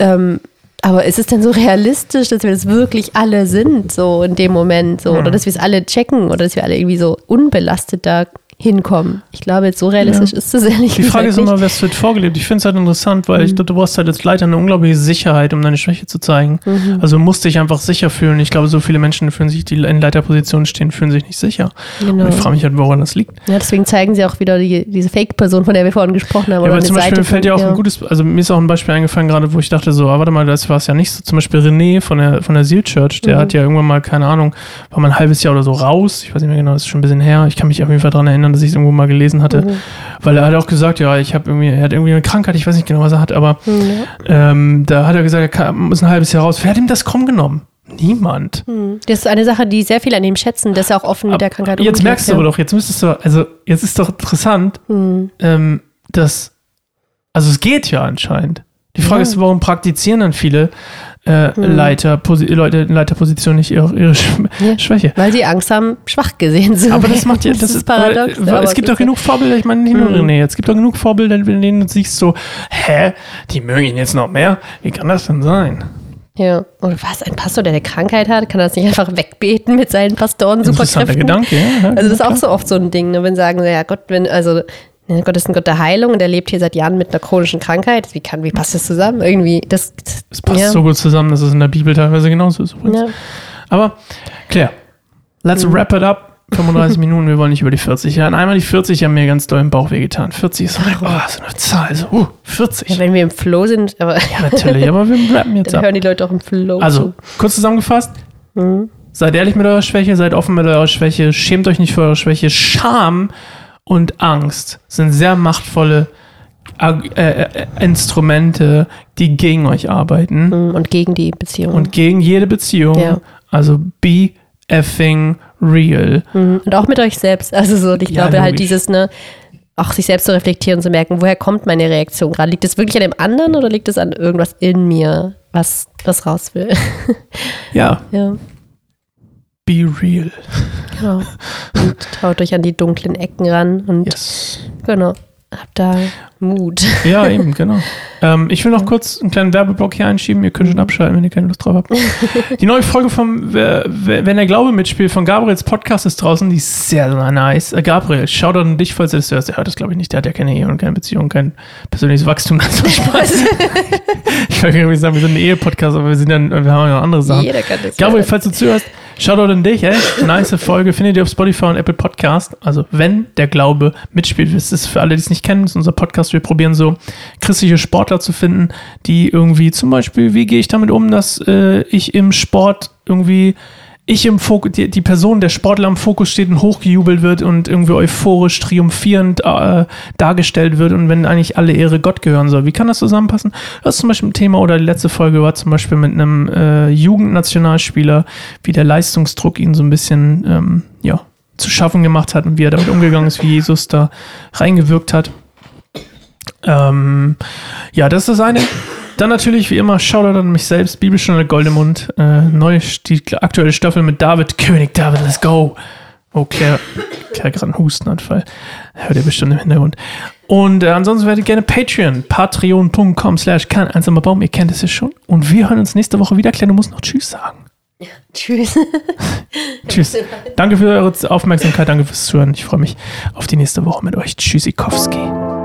ähm, aber ist es denn so realistisch, dass wir das wirklich alle sind, so in dem Moment, so, oder dass wir es alle checken oder dass wir alle irgendwie so unbelastet da hinkommen? Ich glaube, jetzt so realistisch ist es ehrlich Die Frage ist immer, was wird vorgelebt? Ich finde es halt interessant, weil Mhm. ich glaube, du brauchst halt als Leiter eine unglaubliche Sicherheit, um deine Schwäche zu zeigen. Mhm. Also du musst dich einfach sicher fühlen. Ich glaube, so viele Menschen fühlen sich, die in Leiterpositionen stehen, fühlen sich nicht sicher. Genau. Und ich frage mich halt, woran das liegt. Ja, deswegen zeigen sie auch wieder die, diese Fake-Person, von der wir vorhin gesprochen haben. Ja, oder aber eine zum Beispiel Seite fällt ja auch ein gutes, also mir ist auch ein Beispiel eingefallen gerade, wo ich dachte so, ah, warte mal, das war es ja nicht so. Zum Beispiel René von der, von der Seal Church, der Mhm. hat ja irgendwann mal, keine Ahnung, war mal ein halbes Jahr oder so raus. Ich weiß nicht mehr genau, das ist schon ein bisschen her. Ich kann mich auf jeden Fall daran erinnern, dass ich es irgendwo mal gelesen hatte. Mhm. Weil er hat auch gesagt, ja, ich habe irgendwie, er hat irgendwie eine Krankheit, ich weiß nicht genau, was er hat, aber Ja. ähm, da hat er gesagt, er kann, ist ein halbes Jahr raus. Wer hat ihm das krumm genommen? Niemand. Das ist eine Sache, die sehr viele an ihm schätzen, dass er auch offen mit der Krankheit Jetzt umgeht, merkst du ja. aber doch, jetzt müsstest du, also jetzt ist doch interessant, Hm. ähm, dass, also es geht ja anscheinend. Die Frage Ja. ist, warum praktizieren dann viele äh, Leiter, Posi Leute in Leiterposition nicht ihre, ihre Sch Ja. Schwäche? Weil sie Angst haben, schwach gesehen zu Aber das werden. macht ja, das, ist paradox. Aber, aber es gibt doch genug Vorbilder, ich meine nicht nur Mhm. René, es gibt doch genug Vorbilder, in denen du siehst so, hä, die mögen ihn jetzt noch mehr? Wie kann das denn sein? Ja. Und was, ein Pastor, der eine Krankheit hat, kann das nicht einfach wegbeten mit seinen Pastoren Interessanter? Gedanke, ja. Also das ist auch so oft so ein Ding, ne? wenn sagen, ja Gott, wenn, also Gott ist ein Gott der Heilung und der lebt hier seit Jahren mit einer chronischen Krankheit. Wie kann, wie passt das zusammen? Irgendwie, das, Es passt ja. so gut zusammen, dass es in der Bibel teilweise genauso ist. Übrigens. Ja. Aber, Claire, let's Mhm. wrap it up. 35 Minuten, wir wollen nicht über die 40 reden. Einmal die 40 haben mir ganz doll im Bauch wehgetan. 40 ist so eine, oh, so eine Zahl. So, uh, 40. Ja, wenn wir im Flow sind, aber Ja, natürlich, aber wir rappen jetzt dann ab. hören die Leute auch im Flow Also, kurz zusammengefasst. Mhm. Seid ehrlich mit eurer Schwäche, seid offen mit eurer Schwäche, schämt euch nicht für eure Schwäche. Scham und Angst sind sehr machtvolle äh, äh, Instrumente, die gegen euch arbeiten zu. Und gegen die Beziehung. und gegen jede Beziehung. Ja. Also be effing real. Mhm. Und auch mit euch selbst. Also so, ich Ja, glaube halt logisch. dieses, ne, auch sich selbst zu reflektieren und zu merken, woher kommt meine Reaktion gerade? Liegt es wirklich an dem anderen oder liegt es an irgendwas in mir, was, was raus will? Ja, ja, be real. genau. Und traut euch an die dunklen Ecken ran und Yes. genau, habt da Mut. Ja, eben, genau. Ähm, ich will noch kurz einen kleinen Werbeblock hier einschieben. Ihr könnt schon abschalten, wenn ihr keine Lust drauf habt. Die neue Folge vom Wenn der Glaube mitspielt von Gabriels Podcast ist draußen. Die ist sehr, sehr nice. Äh, Gabriel, schau doch an dich, falls du das hörst. Der hört das, glaube ich, nicht. Der hat ja keine Ehe und keine Beziehung, kein persönliches Wachstum. Das war Spaß. ich kann irgendwie sagen, wir sind ein Ehe-Podcast, aber wir, sind dann, wir haben ja noch andere Sachen. Jeder kann das. Gabriel, falls du zuhörst, Shoutout an dich, ey. Nice Folge. Findet ihr auf Spotify und Apple Podcast. Also, wenn der Glaube mitspielt, das ist für alle, die es nicht kennen, ist unser Podcast. Wir probieren so christliche Sportler zu finden, die irgendwie zum Beispiel, wie gehe ich damit um, dass äh, ich im Sport irgendwie ich im Fokus, die, die Person, der Sportler im Fokus steht und hochgejubelt wird und irgendwie euphorisch, triumphierend äh, dargestellt wird und wenn eigentlich alle Ehre Gott gehören soll. Wie kann das zusammenpassen? Das ist zum Beispiel ein Thema oder die letzte Folge war zum Beispiel mit einem äh, Jugendnationalspieler, wie der Leistungsdruck ihn so ein bisschen, ähm, ja, zu schaffen gemacht hat und wie er damit umgegangen ist, wie Jesus da reingewirkt hat. Ähm, ja, das ist das eine. Dann natürlich, wie immer, Shoutout an mich selbst, Bibelstunde Goldemund. Äh, neu, die aktuelle Staffel mit David, König David, let's go. Oh, Claire, Claire gerade einen Hustenanfall. Hört ihr bestimmt im Hintergrund. Und äh, ansonsten werdet ihr gerne Patreon, patreon.com slash kein einsamer Baum, ihr kennt es ja schon. Und wir hören uns nächste Woche wieder. Claire, du musst noch Tschüss sagen. Tschüss. Tschüss. Danke für eure Aufmerksamkeit, danke fürs Zuhören. Ich freue mich auf die nächste Woche mit euch. Tschüssikowski.